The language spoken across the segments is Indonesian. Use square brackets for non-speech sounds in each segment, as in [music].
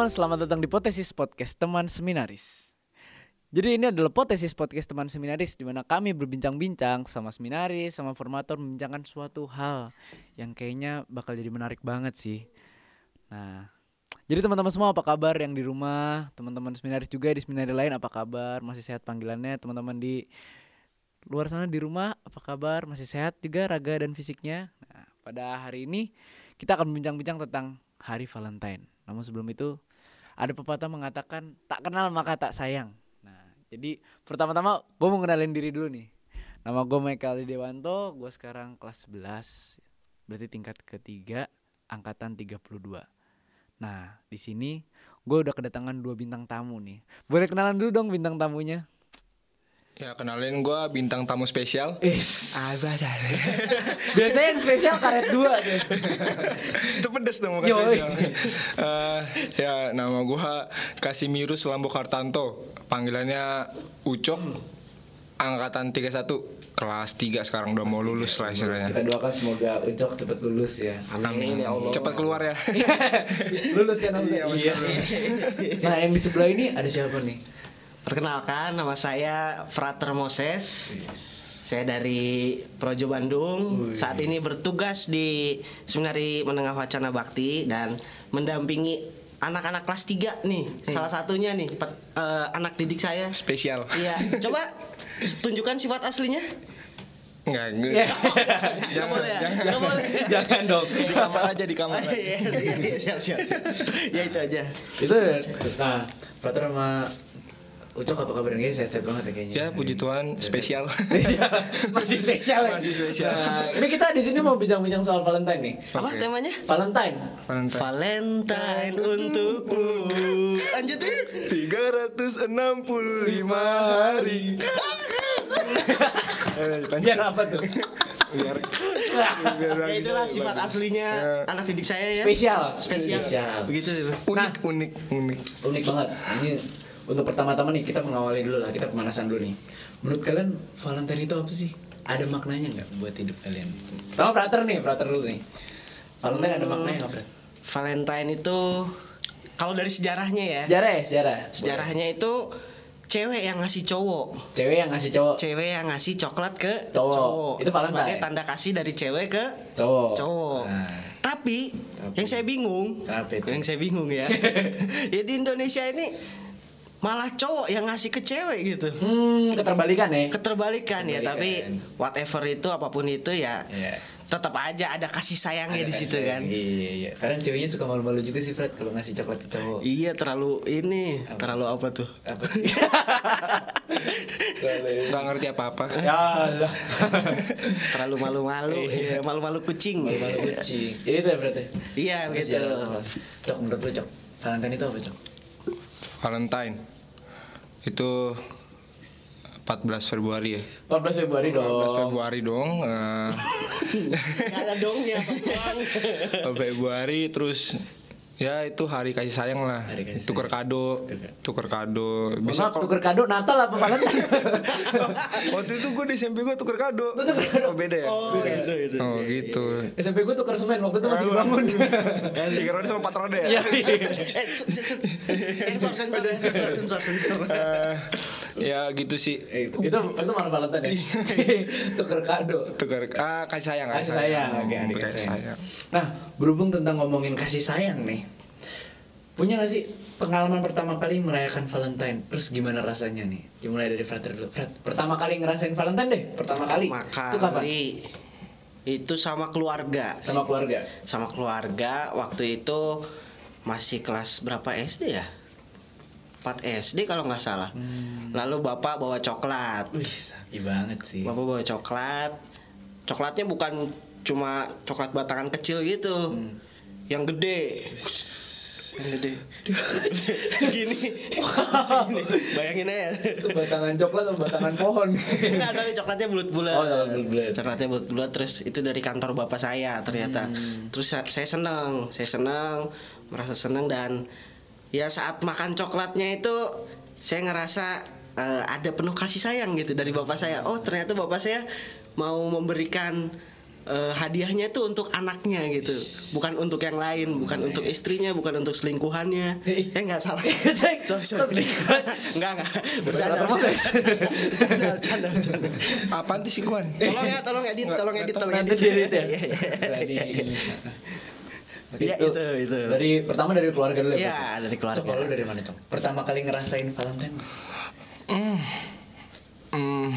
Teman-teman, selamat datang di Potesis Podcast Teman Seminaris. Jadi ini adalah Potesis Podcast Teman Seminaris di mana kami berbincang-bincang sama seminaris, sama formator membincangkan suatu hal yang kayaknya bakal jadi menarik banget sih. Nah, jadi teman-teman semua apa kabar yang di rumah, teman-teman seminaris juga di seminaris lain apa kabar? Masih sehat panggilannya, teman-teman di luar sana di rumah apa kabar? Masih sehat juga raga dan fisiknya? Nah, pada hari ini kita akan berbincang-bincang tentang Hari Valentine. Namun sebelum itu ada pepatah mengatakan tak kenal maka tak sayang. Nah, jadi pertama-tama gue mau kenalin diri dulu nih. Nama gue Michael Dewanto, gue sekarang kelas 11. Berarti tingkat ketiga, angkatan 32. Nah, di sini gue udah kedatangan dua bintang tamu nih. Boleh kenalan dulu dong bintang tamunya. Ya kenalin gue bintang tamu spesial. Is. [laughs] Biasanya yang spesial karet dua tuh. Itu pedes dong bukan Yoi. spesial. Eh, Ya nama gue Kasimirus Lambo Kartanto Panggilannya Ucok Angkatan 31 Kelas 3 sekarang udah mau lulus lah istilahnya. Kita doakan semoga Ucok cepat lulus ya. Amin. Cepat keluar ya. [laughs] Lulus kan Iya, maksudnya Nah, yang di sebelah ini ada siapa nih? Perkenalkan nama saya Frater Moses. Saya dari Projo Bandung. Saat ini bertugas di Seminari Menengah Wacana Bakti dan mendampingi anak-anak kelas 3 nih. Salah satunya nih pe- eh, anak didik saya. Spesial Iya, coba tunjukkan sifat aslinya. Enggak Ya. enggak [laughs] Jangan boleh. ya? Nggak boleh. Jangan dong. Di kamar aja di kamar aja. Iya, iya, iya, siap, siap, siap. Ya itu aja. Itu nah, Prater sama Ucok apa kabarnya? Kayaknya sehat-sehat banget ya kayaknya. Ya puji Tuhan spesial [laughs] Spesial. Masih spesial ya. Masih spesial. Nah, ini kita di sini mau bincang-bincang soal Valentine nih. Apa temanya? Valentine. Valentine Valentine untukmu. Lanjutin. 365 hari [laughs] Eh. Biar apa tuh? biar biar Ya itulah sifat bagus. aslinya Ya. anak didik saya ya. Spesial. Spesial. Begitu itu. unik Nah. unik unik Unik banget. Ini untuk pertama-tama nih kita mengawali dulu lah, kita pemanasan dulu nih. Menurut kalian Valentine itu apa sih? Ada maknanya nggak buat hidup kalian? Pertama Prater nih, Prater dulu nih. Valentine ada maknanya nggak, Prat? Valentine itu kalau dari sejarahnya ya. Sejarah ya, sejarah. Sejarahnya itu cewek yang ngasih cowok. Cewek yang ngasih cowok Cewek yang ngasih coklat ke Cowok. Itu Valentine. Sebagai tanda kasih dari cewek ke cowok. cowok. Nah, Tapi, Tapi. yang saya bingung, Kenapa itu? yang saya bingung ya. [laughs] ya di Indonesia ini malah cowok yang ngasih ke cewek gitu. hmm, keterbalikan ya. Keterbalikan ya, tapi whatever itu apa pun itu ya Iya. tetap aja ada kasih sayangnya Ada di situ kasih. kan. Iya, iya. Kadang ceweknya suka malu-malu juga sih Fred kalau ngasih coklat ke cowok. Iya terlalu ini Apa? terlalu apa tuh? Apa [laughs] nggak ngerti apa apa [laughs] ya Allah. terlalu malu-malu, iya, malu-malu kucing. Malu-malu kucing. Jadi itu ya berarti. Iya Terus begitu. ya, Cok menurut lu Cok, Valentine itu apa Cok? Valentine itu 14 Februari ya 14 Februari dong. 14 Februari dong [laughs] Gak ada dongnya. [laughs] Februari terus ya itu hari kasih sayang lah Hari kasih tuker kado tuker kado bisa maaf, tuker kado Natal apa Valentine? [laughs] waktu itu gue di SMP gue tuker kado Lu tuker kado? oh beda ya Oh gitu itu. oh gitu SMP gue tuker semen waktu itu masih dibangun. [laughs] tiga roda sama empat roda ya Iya, iya. Sensor sensor sensor sensor [laughs] sensor. Eh, ya gitu sih Eh, itu itu itu malah Valentine ya. tuker kado. tuker ah kasih sayang Kasih sayang, oke, adik kasih sayang. sayang Nah, berhubung tentang ngomongin kasih sayang nih. Punya gak sih pengalaman pertama kali merayakan Valentine? Terus gimana rasanya nih? Dimulai dari Frater dulu. Frat, pertama kali ngerasain Valentine deh, pertama kali. Maka Itu kapan? itu sama keluarga. Sama keluarga. Sama keluarga waktu itu masih kelas berapa SD ya? 4 SD kalau nggak salah. Hmm. Lalu bapak bawa coklat. Wih, banget sih. Bapak bawa coklat. Coklatnya bukan cuma coklat batangan kecil gitu. Hmm. Yang gede. Yang gede. [laughs] Segini. Segini. Bayangin aja. Batangan coklat atau batangan pohon? Enggak, tapi coklatnya bulat-bulat. Oh, coklat bulat-bulat. Coklatnya bulat-bulat terus itu dari kantor bapak saya ternyata. Hmm. Terus sa- saya senang, saya senang, merasa senang dan ya saat makan coklatnya itu saya ngerasa eh, ada penuh kasih sayang gitu dari bapak saya. Oh, ternyata bapak saya mau memberikan eh, hadiahnya itu untuk anaknya gitu, bukan untuk yang lain, bukan untuk istrinya, bukan untuk selingkuhannya. Eh nggak salah. [laughs] sorry, sorry. Selingkuhan. [laughs] Enggak enggak. Bercanda. Bercanda, bercanda, bercanda. [laughs] Apaan tuh sikuan? Tolong ya, tolong edit, tolong edit, tolong Nanti edit. ya. Iya, iya. Iya, itu, itu. Dari pertama dari keluarga dulu ya. Iya, dari keluarga. Kalau lu dari mana, Cok? Pertama kali ngerasain Valentine. Hmm, hmm.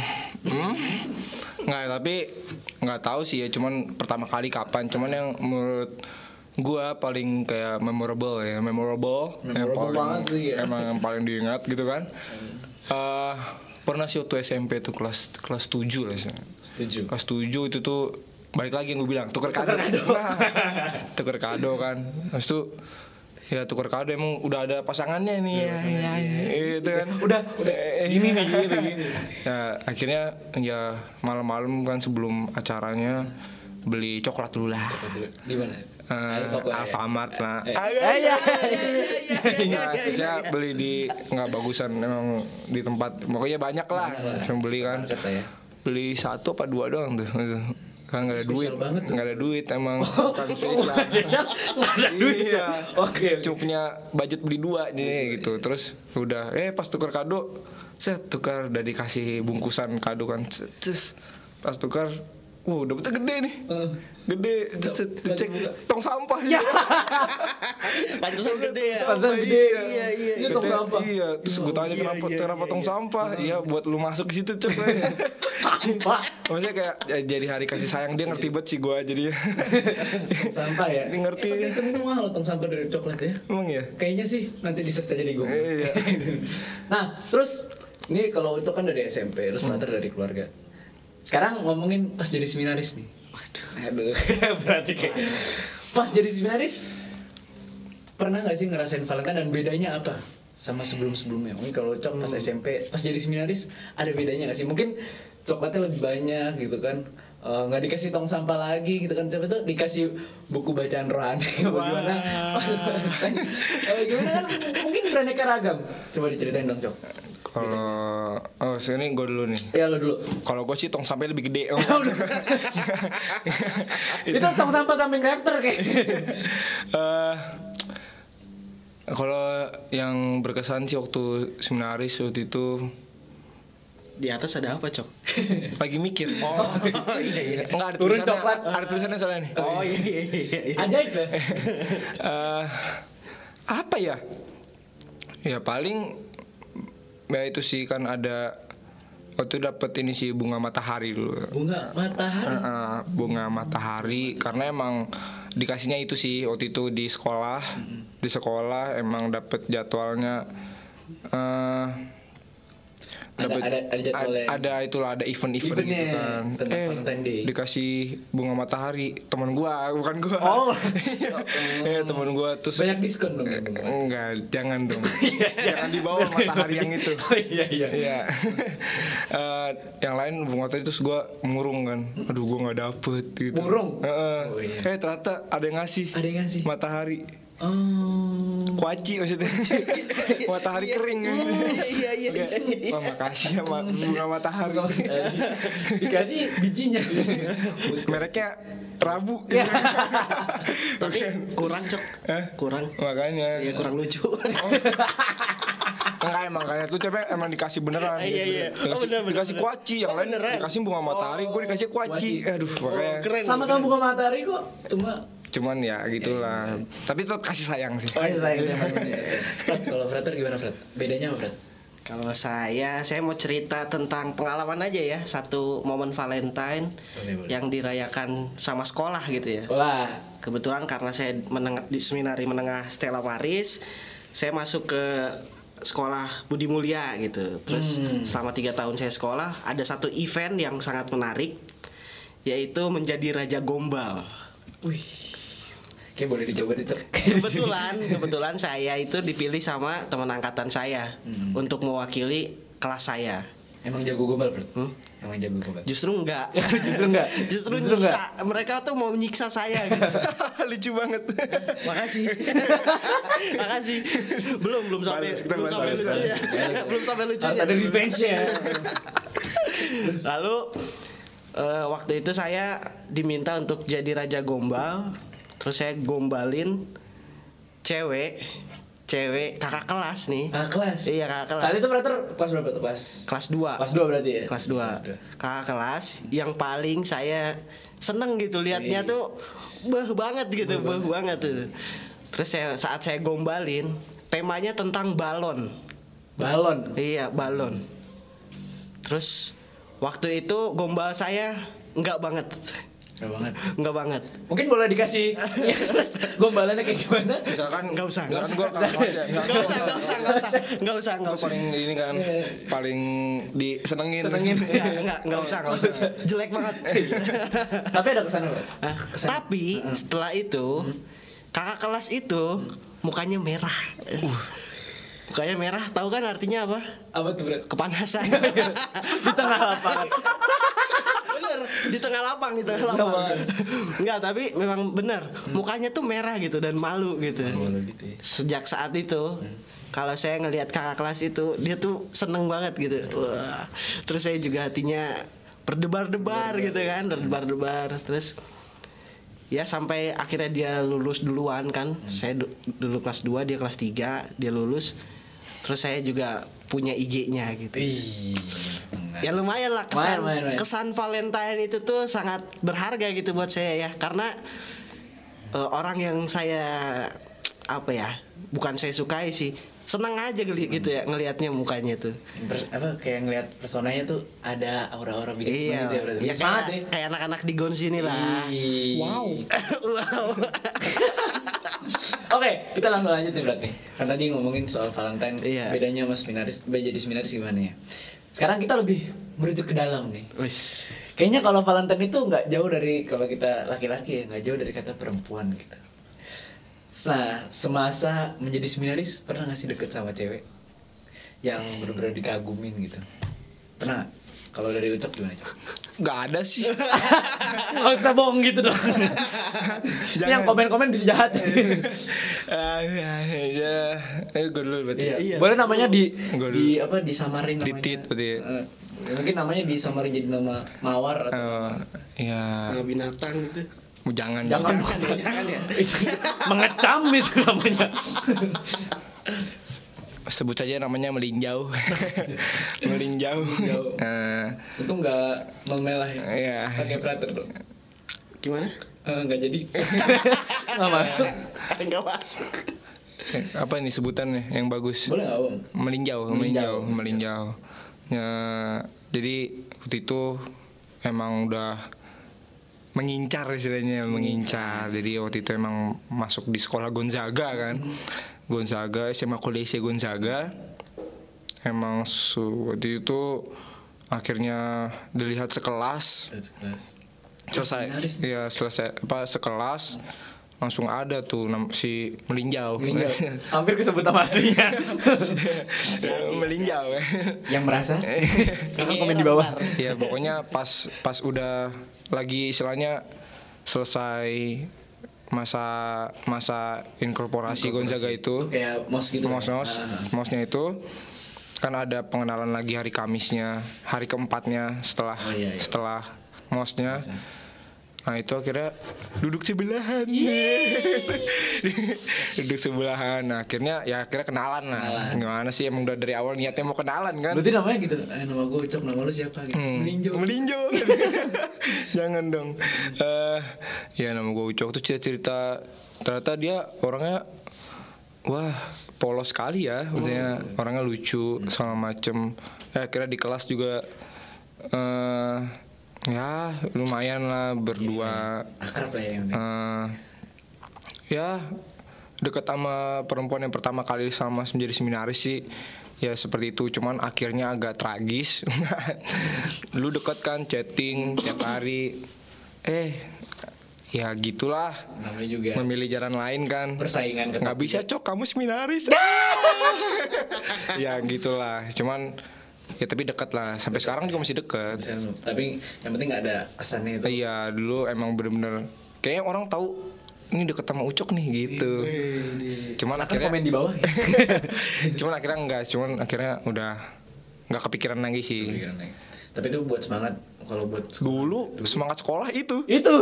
Nggak, tapi nggak tahu sih ya. Cuman pertama kali kapan. Cuman yang menurut gua paling kayak memorable ya, memorable, yang Memorable paling banget sih, ya. emang yang paling diingat gitu kan. Eh, pernah sih waktu SMP tuh kelas kelas 7 lah sih. Setuju. Kelas 7 itu tuh balik lagi yang gue bilang tuker kado. kado. Nah, [laughs] tuker kado kan. Terus tuh ya tuker kado emang udah ada pasangannya nih ya, ya, ya, itu kan Udah, udah. Gini nih, gini, gini. ya akhirnya ya malam-malam kan sebelum acaranya beli coklat dulu lah Coklat dulu. Di mana? Eh, Ada toko ya? Alfamart lah Eh, Ah, eh, iya, iya, Nggak, saya beli di nggak bagusan emang di tempat pokoknya banyak lah saya beli kan ya. beli satu apa dua doang tuh kan nggak ada duit. banget nggak ada duit emang. Kan spesial Spesial, nggak ada duit. iya. Oke. cuma punya budget beli dua jadi gitu. terus udah eh pas tukar kado set tukar. Udah dikasih bungkusan kado kan Cus. pas tukar Wow, dapetnya gede nih. Eh. Gede, terus dicek tong sampah ya. [laughs] Pantesan gede ya. Pantesan gede. Iya, iya. Iya, tong Katanya, sampah. Iya, terus gue tanya Iya, kenapa iya, kenapa iya, tong iya. sampah? Iya, buat lu masuk ke situ cek. Sampah. Maksudnya kayak ya, jadi hari kasih sayang dia ngerti banget sih gue jadi Tong sampah ya. Dia ngerti. Eh, tapi itu mahal tong sampah dari coklat ya. Emang ya? Kayaknya sih nanti di search aja di Google. Iya. [laughs] nah, terus ini kalau itu kan dari SMP, terus Hmm. Frater dari keluarga. Sekarang ngomongin pas jadi seminaris nih. Waduh, aduh, [laughs] berarti kayak pas jadi seminaris pernah nggak sih ngerasain Valentine dan bedanya apa sama sebelum-sebelumnya? Mungkin kalau cok pas SMP, pas jadi seminaris ada bedanya nggak sih? Mungkin coklatnya lebih banyak gitu kan? Eh, nggak dikasih tong sampah lagi gitu kan. Coba tuh dikasih buku bacaan rohani. [laughs] Apa gimana? Eh, [laughs] gimana kan? Mungkin beraneka ragam. Coba diceritain dong cok. Kalau oh sini gue dulu nih. ya lo dulu. Kalau gue sih tong sampah lebih gede. [laughs] itu tong sampah samping rafter kayak. Eh, kalau yang berkesan sih waktu seminaris waktu itu Di atas ada apa, Cok? [laughs] lagi mikir. Oh, [laughs] iya iya. Enggak ada Turun tulisannya. coklat. Ada tulisannya soalnya nih. Oh iya iya iya. iya. ajaib ya [laughs] Eh, apa ya? Ya paling ya itu sih kan ada waktu dapat ini sih bunga matahari dulu. bunga matahari Eh, bunga matahari karena emang dikasihnya itu sih waktu itu di sekolah di sekolah emang dapat jadwalnya eh Ada- ada- ada jadwalnya. ada itulah ada event-event gitu kan Day. dikasih bunga matahari teman gua bukan gua Oh. Iya [laughs] teman gua terus banyak diskon dong enggak jangan dong [laughs] jangan dibawa matahari yang itu oh iya iya Iya. [laughs] Eh, yang lain bunga tadi terus gue murung kan. Aduh gue nggak dapet gitu. Murung? Heeh. Oh, iya. Eh ternyata ada yang ngasih. ada yang ngasih Matahari. Oh Kuaci maksudnya. [laughs] matahari kering. Iya iya iya. Wah makasih ya ma- [laughs] bunga matahari. dikasih bijinya [laughs] Mereknya Rabu. Iya. Tapi kurang, Cok. Hah? Kurang. Makanya. Iya, kurang lucu. Enggak emang kayaknya tuh coba emang dikasih beneran. Iya, iya. Oh, Dikasih, bener, bener, dikasih bener. kuaci, yang Oh, lain beneran? dikasih bunga matahari, gue dikasih kuaci. Aduh, makanya. Keren. sama-sama bunga matahari kok cuma Cuman ya gitulah. Tapi tetap kasih sayang sih. Oh, saya [laughs] Fred, kalau Frater gimana Fred? Bedanya apa Fred? Kalau saya, saya mau cerita tentang pengalaman aja ya, satu momen Valentine Boleh, boleh. yang dirayakan sama sekolah gitu ya. Sekolah. Kebetulan karena saya menengah, di seminari menengah Stella Maris, saya masuk ke sekolah Budi Mulia gitu. Terus Hmm. selama tiga tahun saya sekolah, ada satu event yang sangat menarik, yaitu menjadi raja gombal. Wih. Kayak boleh dicoba dicek. Kebetulan, kebetulan saya itu dipilih sama teman angkatan saya Hmm. untuk mewakili kelas saya. Emang jago gombal, Fred? Hmm? Emang jago gombal. Justru enggak. [laughs] Justru enggak. Justru, Justru nyiksa. Mereka tuh mau menyiksa saya gitu. [laughs] Lucu banget. Makasih. [laughs] Makasih. Belum belum sampai belum sampai lucu ya. belum sampai lucu. Harus ada revenge-nya. Lalu Eh, waktu itu saya diminta untuk jadi raja gombal terus saya gombalin cewek cewek kakak kelas nih Kakak kelas. iya kakak kelas Saat itu Frater kelas berapa tuh? Kelas kelas 2 kelas 2 berarti ya? kelas 2 kakak kelas yang paling saya seneng gitu liatnya Wih. tuh beh banget gitu beh banget tuh terus saya saat saya gombalin temanya tentang balon Balon. iya balon terus waktu itu gombal saya enggak banget Gak banget. enggak banget Mungkin boleh dikasih ya, [laughs] gombalannya kayak gimana? Misalkan Nggak usah, nggak misalkan usah. kelas ya. Enggak usah, enggak usah, enggak usah, enggak usah, enggak usah. paling ini kan paling disenengin. Senengin. Enggak, [laughs] enggak, enggak usah, enggak usah. Jelek banget. [laughs] Tapi ada ke sana Bro? Hah? Tapi setelah itu kakak kelas itu mukanya merah. Mukanya merah, tahu kan artinya apa? Apa tuh Bro? Kepanasan. Di tengah lapangan. Bener di tengah lapang di tengah lapang. Enggak, tapi memang bener. Mukanya tuh merah gitu dan malu gitu. Gitu ya. Sejak saat itu kalau saya ngelihat kakak kelas itu dia tuh seneng banget gitu. Wah. Terus saya juga hatinya berdebar-debar gitu kan, berdebar-debar. Terus ya sampai akhirnya dia lulus duluan kan. Saya du- dulu kelas 2, dia kelas 3, dia lulus. Terus saya juga punya IG-nya gitu. Ya lumayan lah kesan lumayan, lumayan. kesan Valentine itu tuh sangat berharga gitu buat saya ya karena eh, orang yang saya apa ya bukan saya sukai sih senang aja geli gitu ya ngelihatnya mukanya tuh Pers- apa kayak ngelihat personanya tuh ada aura-aura bikin iya semangat ya berarti. ya kayak, ya. kayak anak-anak di Gons ini lah Wow. [laughs] wow Oke, kita langsung lanjut nih berarti. Kan tadi ngomongin soal Valentine, Iya. bedanya sama seminaris, beda jadi seminaris gimana ya? Sekarang kita lebih merujuk ke dalam nih. Wis. Kayaknya kalau Valentine itu nggak jauh dari kalau kita laki-laki ya, nggak jauh dari kata perempuan gitu. Nah, semasa menjadi seminaris pernah nggak sih deket sama cewek yang benar-benar dikagumin gitu? Pernah? Kalau dari Ucok gimana Cok? Gak ada sih. [laughs] Nggak usah bohong gitu dong. [laughs] yang komen-komen bisa jahat. Ah, ya, ya. Eh, gue dulu berarti. Iya. Boleh namanya di Gua di apa disamarin namanya. Ditit berarti ya? Eh, mungkin namanya disamarin jadi nama mawar atau Eh, ya, Nah, binatang gitu jangan. jangan jangan ya [laughs] Itu mengecam itu namanya. Sebut saja namanya melinjau. [laughs] melinjau. Eh, itu nggak memelah ya. Iya. Pakai prater dong. gimana Eh, nggak jadi. [laughs] Nggak masuk. nggak masuk apa ini sebutannya yang bagus? Boleh nggak Om? melinjau, Melinjau. melinjau, melinjau. Ya, jadi waktu itu emang udah mengincar istilahnya, mengincar. Jadi waktu itu emang masuk di sekolah Gonzaga kan. Gonzaga, SMA Kolese Gonzaga. Emang su- waktu itu akhirnya dilihat sekelas selesai ya selesai apa sekelas langsung ada tuh si melinjau Melinjau. [laughs] Hampir kesebut nama aslinya. [laughs] melinjau Yang merasa? Eh. [laughs] Sekarang komen di bawah. ya pokoknya pas pas udah lagi istilahnya selesai masa masa inkorporasi Gonzaga itu Itu kayak mos gitu. kan? mos mos Ah. mosnya itu kan ada pengenalan lagi hari Kamisnya hari keempatnya setelah Oh, iya, iya. setelah mosnya nah itu akhirnya duduk sebelahan. [laughs] Duduk sebelahan. Nah, akhirnya ya akhirnya kenalan. Lah Kenalan. gimana sih? Emang udah dari awal niatnya mau kenalan kan? Berarti namanya gitu. Eh, nama gue Ucok, nama lu siapa gitu. Hmm, Meninjau. meninjau [laughs] jangan dong. Eh ya nama gue Ucok tuh cerita cerita ternyata dia orangnya wah polos sekali ya. Maksudnya orangnya lucu segala macem. Ya akhirnya di kelas juga eh ya lumayan lah berdua. Akrab lah ya. eh ya dekat sama perempuan yang pertama kali sama menjadi seminaris sih. Ya seperti itu. Cuman akhirnya agak tragis. [laughs] Lu dekat kan chatting tiap hari. Eh ya gitulah. Namanya juga memilih jalan lain kan. persaingan nggak bisa cok kamu seminaris. [laughs] [laughs] Ya gitulah. Cuman ya tapi dekat lah sampai sekarang juga masih dekat. Tapi yang penting nggak ada kesannya itu. Iya dulu emang bener-bener kayaknya orang tahu ini deket sama Ucok nih gitu. Cuman Kan akhirnya komen di bawah. [laughs] cuman akhirnya enggak, cuman akhirnya udah nggak kepikiran lagi sih. Pikiran lagi. Tapi itu buat semangat kalau buat Dulu semangat sekolah itu. itu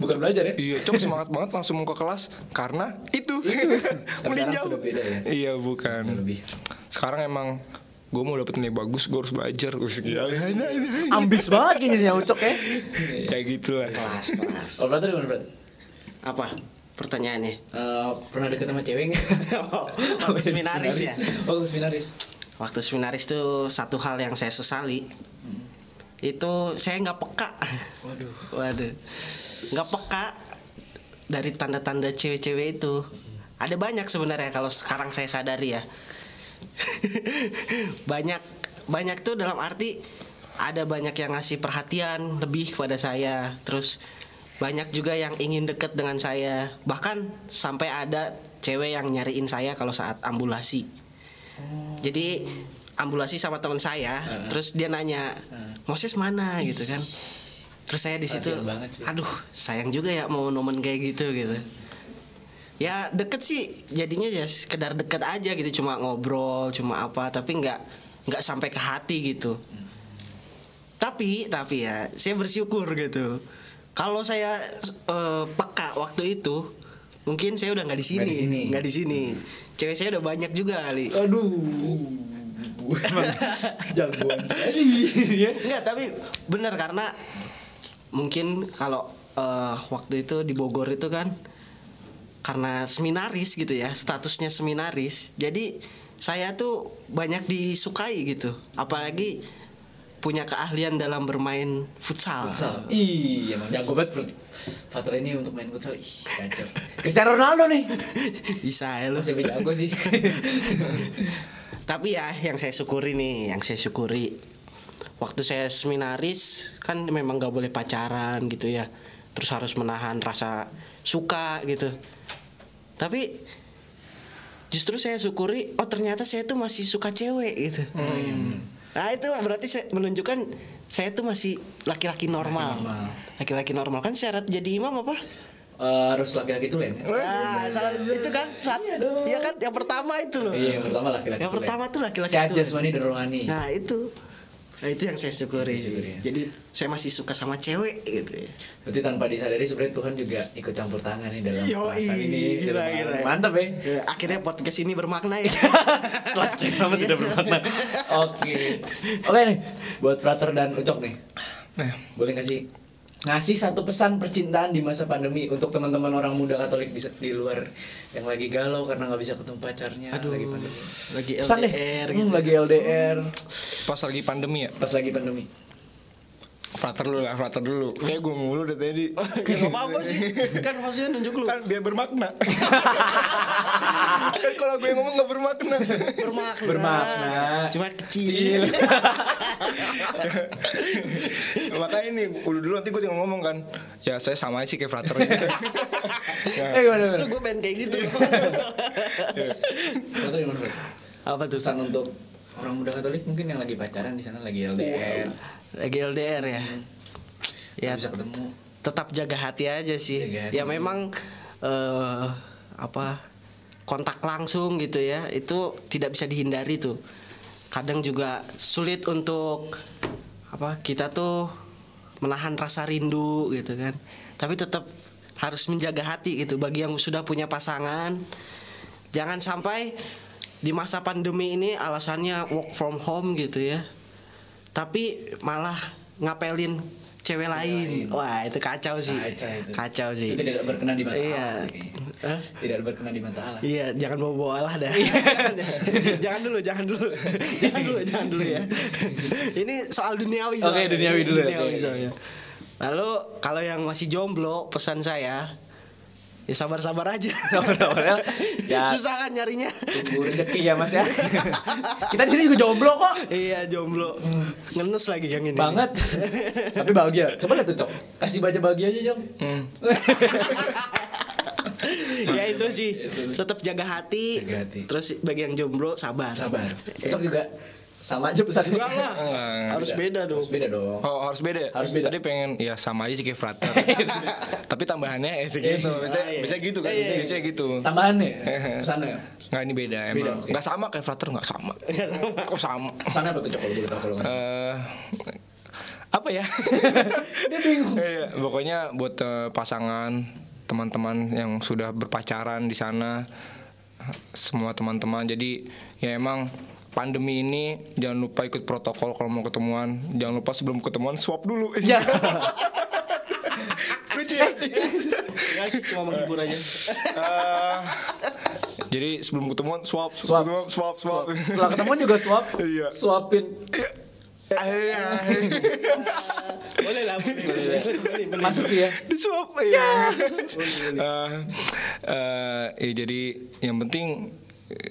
bukan belajar ya Iya, cok semangat banget langsung ke kelas karena itu. [laughs] Beda ya? Iya, bukan. lebih Sekarang emang gue mau dapet nilai bagus, gue harus belajar. Wis, gila. [laughs] ambis banget kayaknya si Ucok ya ya gitu lah. kelas kelas kalau berarti gimana Brat? apa pertanyaannya Eh, pernah deket sama cewek nggak? [laughs] Waktu seminaris ya Oh, seminaris. waktu seminaris tuh satu hal yang saya sesali itu saya nggak peka Waduh. waduh nggak peka dari tanda-tanda cewek-cewek itu ada banyak sebenarnya kalau sekarang saya sadari ya [laughs] banyak banyak tuh dalam arti ada banyak yang ngasih perhatian lebih kepada saya. Terus banyak juga yang ingin deket dengan saya. Bahkan sampai ada cewek yang nyariin saya kalau saat ambulasi. Jadi ambulasi sama teman saya terus dia nanya Moses mana? gitu kan. Terus saya di situ aduh sayang juga ya mau nomen kayak gitu gitu ya deket sih jadinya ya sekedar deket aja gitu cuma ngobrol cuma apa tapi nggak nggak sampai ke hati gitu tapi tapi ya saya bersyukur gitu kalau saya eh, peka waktu itu mungkin saya udah nggak di sini Nggak di sini. nggak cewek saya udah banyak juga kali Aduh. [laughs] Jagoan sekali ya. Enggak, tapi benar karena mungkin kalau eh, waktu itu di Bogor itu kan karena seminaris gitu ya, statusnya seminaris. Jadi saya tuh banyak disukai gitu. Apalagi punya keahlian dalam bermain futsal. Futsal. Ih, emang jago banget bro. Fatur ini untuk main futsal. Ih. [laughs] Cristiano Ronaldo nih. Bisa ya lu. Masih jago sih. [laughs] Tapi ya yang saya syukuri nih, yang saya syukuri waktu saya seminaris kan memang gak boleh pacaran gitu ya. Terus harus menahan rasa suka gitu. Tapi justru saya syukuri oh ternyata saya tuh masih suka cewek gitu. Nah itu berarti saya menunjukkan saya tuh masih laki-laki normal. normal. Laki-laki normal kan syarat jadi imam apa? Eh, harus laki-laki ya. Nah, salah itu kan saat ya kan yang pertama itu loh. Iya, yang pertama laki-laki. Yang tulen. pertama tuh laki-laki Sehat tulen. jasmani dan rohani. Nah itu Nah itu yang saya syukuri Syukuri, ya. Jadi saya masih suka sama cewek gitu ya Berarti tanpa disadari sebenarnya Tuhan juga ikut campur tangan nih dalam perasaan ini. gila, gila. Mantap ya. Ya, Akhirnya podcast ini bermakna ya [laughs] Setelah sekian lama tidak bermakna. Oke. Oke nih, buat Frater dan Ucok nih. Nah, Boleh nggak sih ngasih satu pesan percintaan di masa pandemi untuk teman-teman orang muda Katolik di, di luar yang lagi galau karena nggak bisa ketemu pacarnya lagi pandemi. Lagi Pesan deh. LDR Hmm, gitu lagi LDR pas lagi pandemi ya. pas lagi pandemi. Frater dulu lah, frater dulu. Kayak gue mulu dari tadi. [laughs] Ya gak apa-apa sih [laughs] Kan maksudnya nunjuk lu kan biar bermakna. [laughs] kan kalau gue ngomong nggak bermakna. Bermakna Bermakna. Cuma kecil Makanya nih, udah dulu nanti gue tinggal ngomong kan. Ya saya sama aja sih kayak frater. Ya. Eh gimana? Justru gimana? gue pengen kayak gitu Frater gimana? Frater? Apa tuh Pesan untuk orang muda Katolik mungkin yang lagi pacaran di sana lagi LDR. Lagi LDR ya Ya Nggak bisa ketemu. tetap jaga hati aja sih. Jaga hati. Ya memang eh apa kontak langsung gitu ya itu tidak bisa dihindari tuh. Kadang juga sulit untuk apa kita tuh menahan rasa rindu gitu kan. Tapi tetap harus menjaga hati gitu bagi yang sudah punya pasangan. Jangan sampai di masa pandemi ini alasannya work from home gitu ya. Tapi malah ngapelin cewek lain. lain. Wah, itu kacau sih. Kacau itu. Kacau sih. Itu tidak berkenan di mata Iya. Allah. Hah? Tidak berkenan di mata Allah. Iya, jangan bawa-bawa Allah dah. [laughs] jangan dulu, jangan dulu. [laughs] jangan dulu, jangan dulu ya. [laughs] Ini soal duniawi Oke, soalnya. duniawi dulu ya. Duniawi soalnya. Lalu kalau yang masih jomblo, pesan saya ya sabar-sabar aja. Sabar-sabar ya. [laughs] Ya. Susah kan nyarinya. Tunggu rezeki ya Mas ya. [laughs] Kita di sini juga jomblo kok. iya, jomblo. Ngenes lagi yang ini. Banget. [laughs] Tapi bahagia. Coba lihat tuh, Cok. Kasih baca bahagia aja, Cok. Hmm. ya itu sih. Tetap jaga hati. Jaga hati. Terus bagi yang jomblo sabar. Sabar. Cok juga sama aja pesannya. [laughs] Enggak lah. Harus beda dong. Harus beda dong. Oh harus beda ya? Harus beda. Tadi pengen ya sama aja sih kayak frater [laughs] Tapi tambahannya ya segitu Biasanya, Ah, iya. gitu kan Iya, iya. Biasanya gitu Tambahannya pesannya. Nggak ini beda Beda, emang oke. Nggak sama kayak frater nggak sama Kok sama Pesannya apa tuh Cok kalau boleh tahu kalau? Eh, apa ya? [laughs] Dia bingung. Iya, pokoknya buat eh, pasangan, teman-teman yang sudah berpacaran di sana, semua teman-teman. Jadi ya emang pandemi ini jangan lupa ikut protokol kalau mau ketemuan. Jangan lupa sebelum ketemuan swab dulu. Ya. [laughs] Lucu ya? Enggak sih cuma menghibur aja. Eh, jadi sebelum ketemuan swab, Swab. sebelum ketemuan, swab, swab. Setelah ketemuan juga swap. Iya. Swapin. Iya. [laughs] boleh lah, boleh. Masuk sih ya. di swab ya. Eh, eh, ya jadi yang penting eh,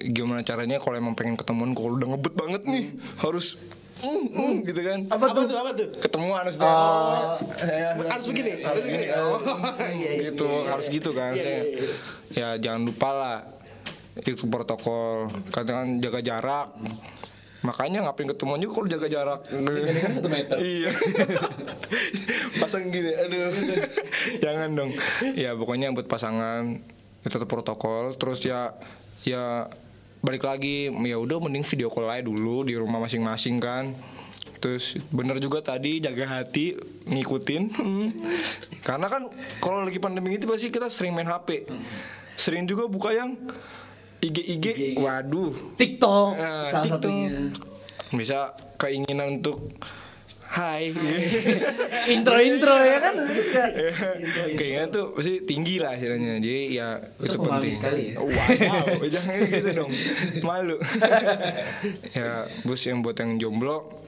gimana caranya kalau emang pengen ketemuan kalau udah ngebet banget nih harus mm, mm, gitu kan. Apa tuh? Apa tuh? ketemuan harusnya Oh. Ya, Harus begini, harus begini. Oh, [laughs] iya, iya, gitu harus gitu kan Iya, saya. iya, iya. ya jangan lupa lah itu protokol. Katakan jaga jarak. Makanya ngapain ketemuan juga kalau jaga jarak. Satu meter. iya. [laughs] Pasang gini aduh. [laughs] Jangan dong. Ya pokoknya buat pasangan ya tetap protokol. Terus ya ya balik lagi. Ya udah mending video call aja dulu di rumah masing-masing kan. Terus bener juga tadi jaga hati ngikutin. [laughs] Karena kan kalau lagi pandemi itu pasti kita sering main HP sering juga buka yang IG IG waduh. TikTok Nah, salah TikTok. satunya. bisa keinginan untuk Hai, [laughs] Intro-intro ya kan. kayaknya tuh pasti tinggi lah istilahnya. Jadi ya itu pengalaman penting. sekali ya. Wow, [laughs] jangan gitu dong, malu. [laughs] ya, bos yang buat yang jomblo,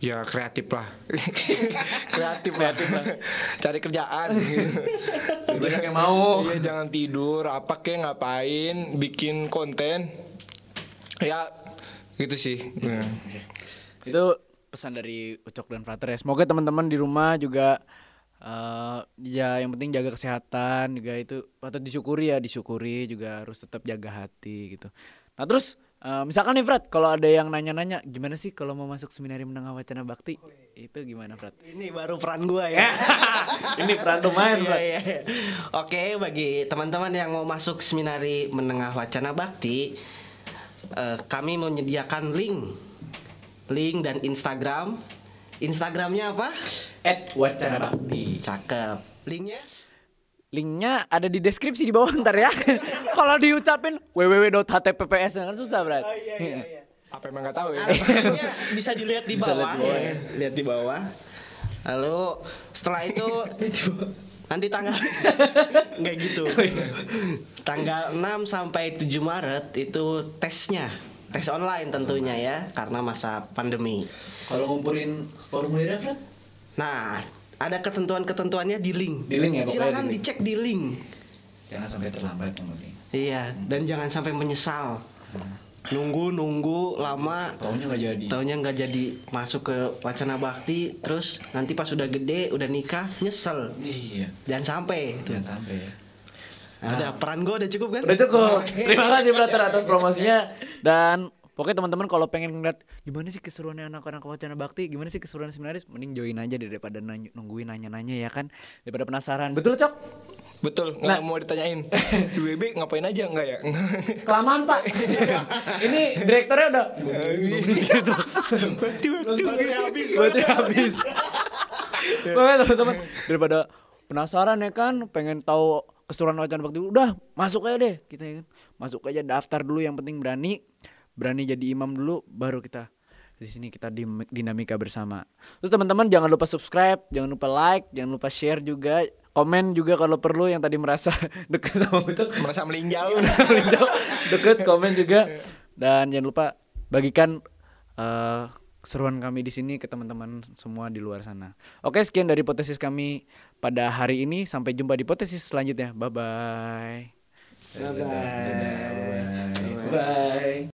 ya kreatif lah, kreatif lah, cari kerjaan. gitu. Banyak yang mau. Iya jangan tidur, apa kayak ngapain, bikin konten, ya gitu sih. Nah. Itu pesan dari Ucok dan Frater ya. Semoga teman-teman di rumah juga eh ya yang penting jaga kesehatan juga itu patut disyukuri ya, disyukuri juga harus tetap jaga hati gitu. Nah, terus eh, misalkan nih Frat, kalau ada yang nanya-nanya gimana sih kalau mau masuk seminari menengah wacana bakti? Itu gimana Frat? Ini baru peran gua ya. [laughs] Ini peran lumayan Iya, Frat. iya, iya. Oke, bagi teman-teman yang mau masuk seminari menengah wacana bakti, eh, kami menyediakan link, link dan Instagram. Instagramnya apa? At wacana bakti. Cakep. Linknya? Linknya ada di deskripsi di bawah ntar ya. [laughs] Kalau diucapin www.htpps kan susah berat. Apa emang nggak tahu ya? Bisa dilihat di Bisa bawah. lihat di bawah, ya. Lihat di bawah. Lalu setelah itu [laughs] nanti tanggal [laughs] nggak gitu. Tanggal 6 sampai 7 Maret itu tesnya. Tes online tentunya ya karena masa pandemi. Kalau ngumpulin formulirnya Fred? Nah, ada ketentuan-ketentuannya di link. Di link ya, Silakan di dicek di link. Jangan sampai terlambat yang penting. Iya, dan jangan sampai menyesal. Nunggu nunggu lama Taunya nggak jadi. Taunya nggak jadi masuk ke wacana bakti, terus nanti pas udah gede, udah nikah, nyesel. Iya. Jangan sampai. Jangan sampai ya. Nah, Udah peran gue udah cukup kan? Udah cukup. Terima kasih Frater atas promosinya dan Pokoknya teman-teman kalau pengen ngeliat gimana sih keseruannya anak-anak wacana bakti, gimana sih keseruan seminaris, mending join aja deh daripada nanya- nungguin nanya-nanya ya kan, daripada penasaran. Betul cok? Betul, nggak mau ditanyain. Di WB ngapain aja nggak ya? [laughs] Kelamaan pak. [laughs] Ini direkturnya udah. gitu. Baterai habis. Baterai habis. [laughs] Makanya teman-teman daripada penasaran ya kan, pengen tahu keseruan wacana bakti, udah masuk aja deh kita ya kan. Masuk aja daftar dulu yang penting berani, berani jadi imam dulu, baru kita di sini kita dinamika bersama. Terus teman-teman jangan lupa subscribe, jangan lupa like, jangan lupa share juga, komen juga kalau perlu yang tadi merasa [laughs] deket sama itu Merasa melinjau. Melinjau, deket komen juga [laughs] dan jangan lupa bagikan eh, keseruan kami di sini ke teman-teman semua di luar sana. Oke, sekian dari potesis kami pada hari ini. Sampai jumpa di potesis selanjutnya. Bye bye. Bye bye. Bye. bye. bye.